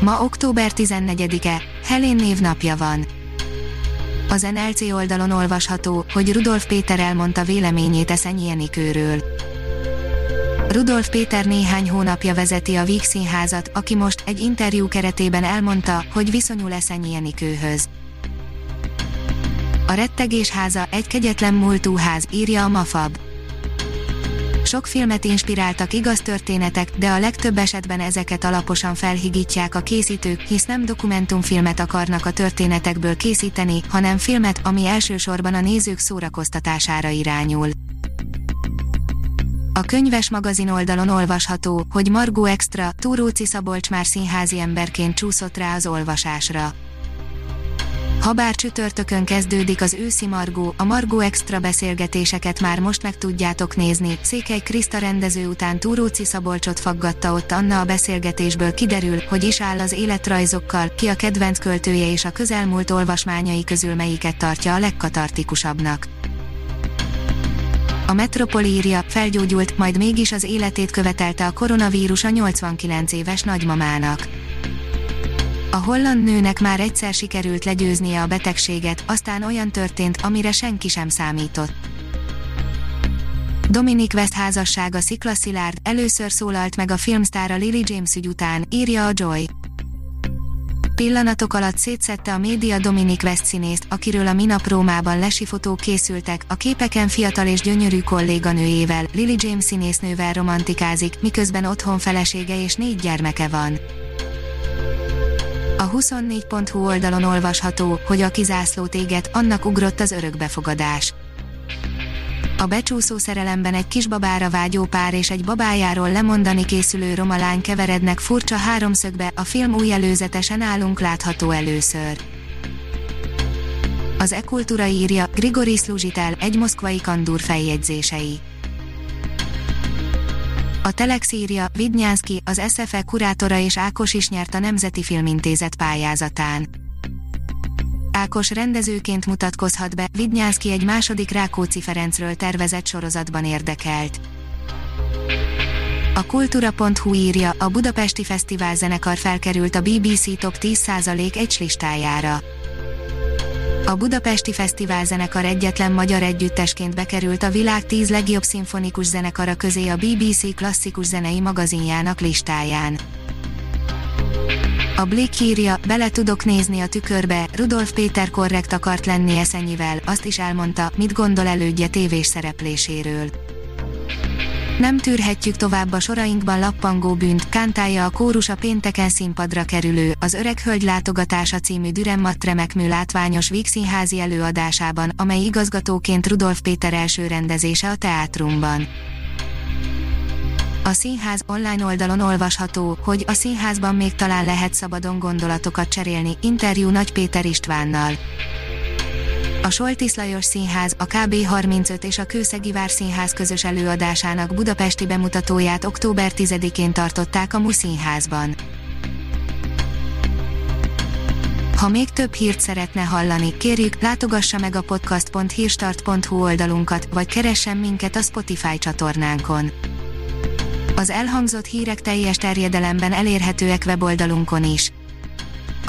Ma október 14-e, Helén névnapja van. Az NLC oldalon olvasható, hogy Rudolf Péter elmondta véleményét Eszenyi Enikőről. Rudolf Péter néhány hónapja vezeti a Víg Színházat, aki most egy interjú keretében elmondta, hogy viszonyul Eszenyi Enikőhöz. A rettegés háza egy kegyetlen múltú ház, írja a Mafab. Sok filmet inspiráltak igaz történetek, de a legtöbb esetben ezeket alaposan felhigítják a készítők, hisz nem dokumentumfilmet akarnak a történetekből készíteni, hanem filmet, ami elsősorban a nézők szórakoztatására irányul. A könyves magazin oldalon olvasható, hogy Margó Extra, Túróci Szabolcs már színházi emberként csúszott rá az olvasásra. Habár csütörtökön kezdődik az őszi Margó, a Margó Extra beszélgetéseket már most meg tudjátok nézni. Székely Kriszta rendező után Túróci Szabolcsot faggatta ott Anna a beszélgetésből kiderül, hogy is áll az életrajzokkal, ki a kedvenc költője és a közelmúlt olvasmányai közül melyiket tartja a legkatartikusabbnak. A Metropol írja, felgyógyult, majd mégis az életét követelte a koronavírus a 89 éves nagymamának a holland nőnek már egyszer sikerült legyőznie a betegséget, aztán olyan történt, amire senki sem számított. Dominic West házassága Szikla Szilárd először szólalt meg a filmsztára Lily James ügy után, írja a Joy. Pillanatok alatt szétszette a média Dominic West színészt, akiről a minap Rómában lesi fotók készültek, a képeken fiatal és gyönyörű kolléganőjével, Lily James színésznővel romantikázik, miközben otthon felesége és négy gyermeke van. A 24.hu oldalon olvasható, hogy a kizászlót éget, annak ugrott az örökbefogadás. A becsúszó szerelemben egy kisbabára vágyó pár és egy babájáról lemondani készülő roma lány keverednek furcsa háromszögbe, a film új előzetesen állunk látható először. Az e-kultúra írja, Grigori Sluzsitel, egy moszkvai kandúr feljegyzései. A Telex írja, Vidnyánszki, az SFE kurátora és Ákos is nyert a Nemzeti Filmintézet pályázatán. Ákos rendezőként mutatkozhat be, Vidnyánszki egy második Rákóczi Ferencről tervezett sorozatban érdekelt. A kultúra.hu írja, a Budapesti Fesztivál zenekar felkerült a BBC Top 10% egy listájára. A Budapesti Fesztivál zenekar egyetlen magyar együttesként bekerült a világ 10 legjobb szimfonikus zenekara közé a BBC klasszikus zenei magazinjának listáján. A Blick írja, bele tudok nézni a tükörbe, Rudolf Péter korrekt akart lenni eszenyivel, azt is elmondta, mit gondol elődje tévés szerepléséről. Nem tűrhetjük tovább a sorainkban lappangó bűnt, kántálja a kórus a pénteken színpadra kerülő, az Öreg Hölgy látogatása című Dürrenmatt remekmű látványos vígszínházi előadásában, amely igazgatóként Rudolf Péter első rendezése a teátrumban. A színház online oldalon olvasható, hogy a színházban még talán lehet szabadon gondolatokat cserélni, interjú Nagy Péter Istvánnal. A Soltis Lajos Színház, a KB35 és a Kőszegi Vár Színház közös előadásának budapesti bemutatóját október 10-én tartották a MU Színházban. Ha még több hírt szeretne hallani, kérjük, látogassa meg a podcast.hírstart.hu oldalunkat, vagy keressen minket a Spotify csatornánkon. Az elhangzott hírek teljes terjedelemben elérhetőek weboldalunkon is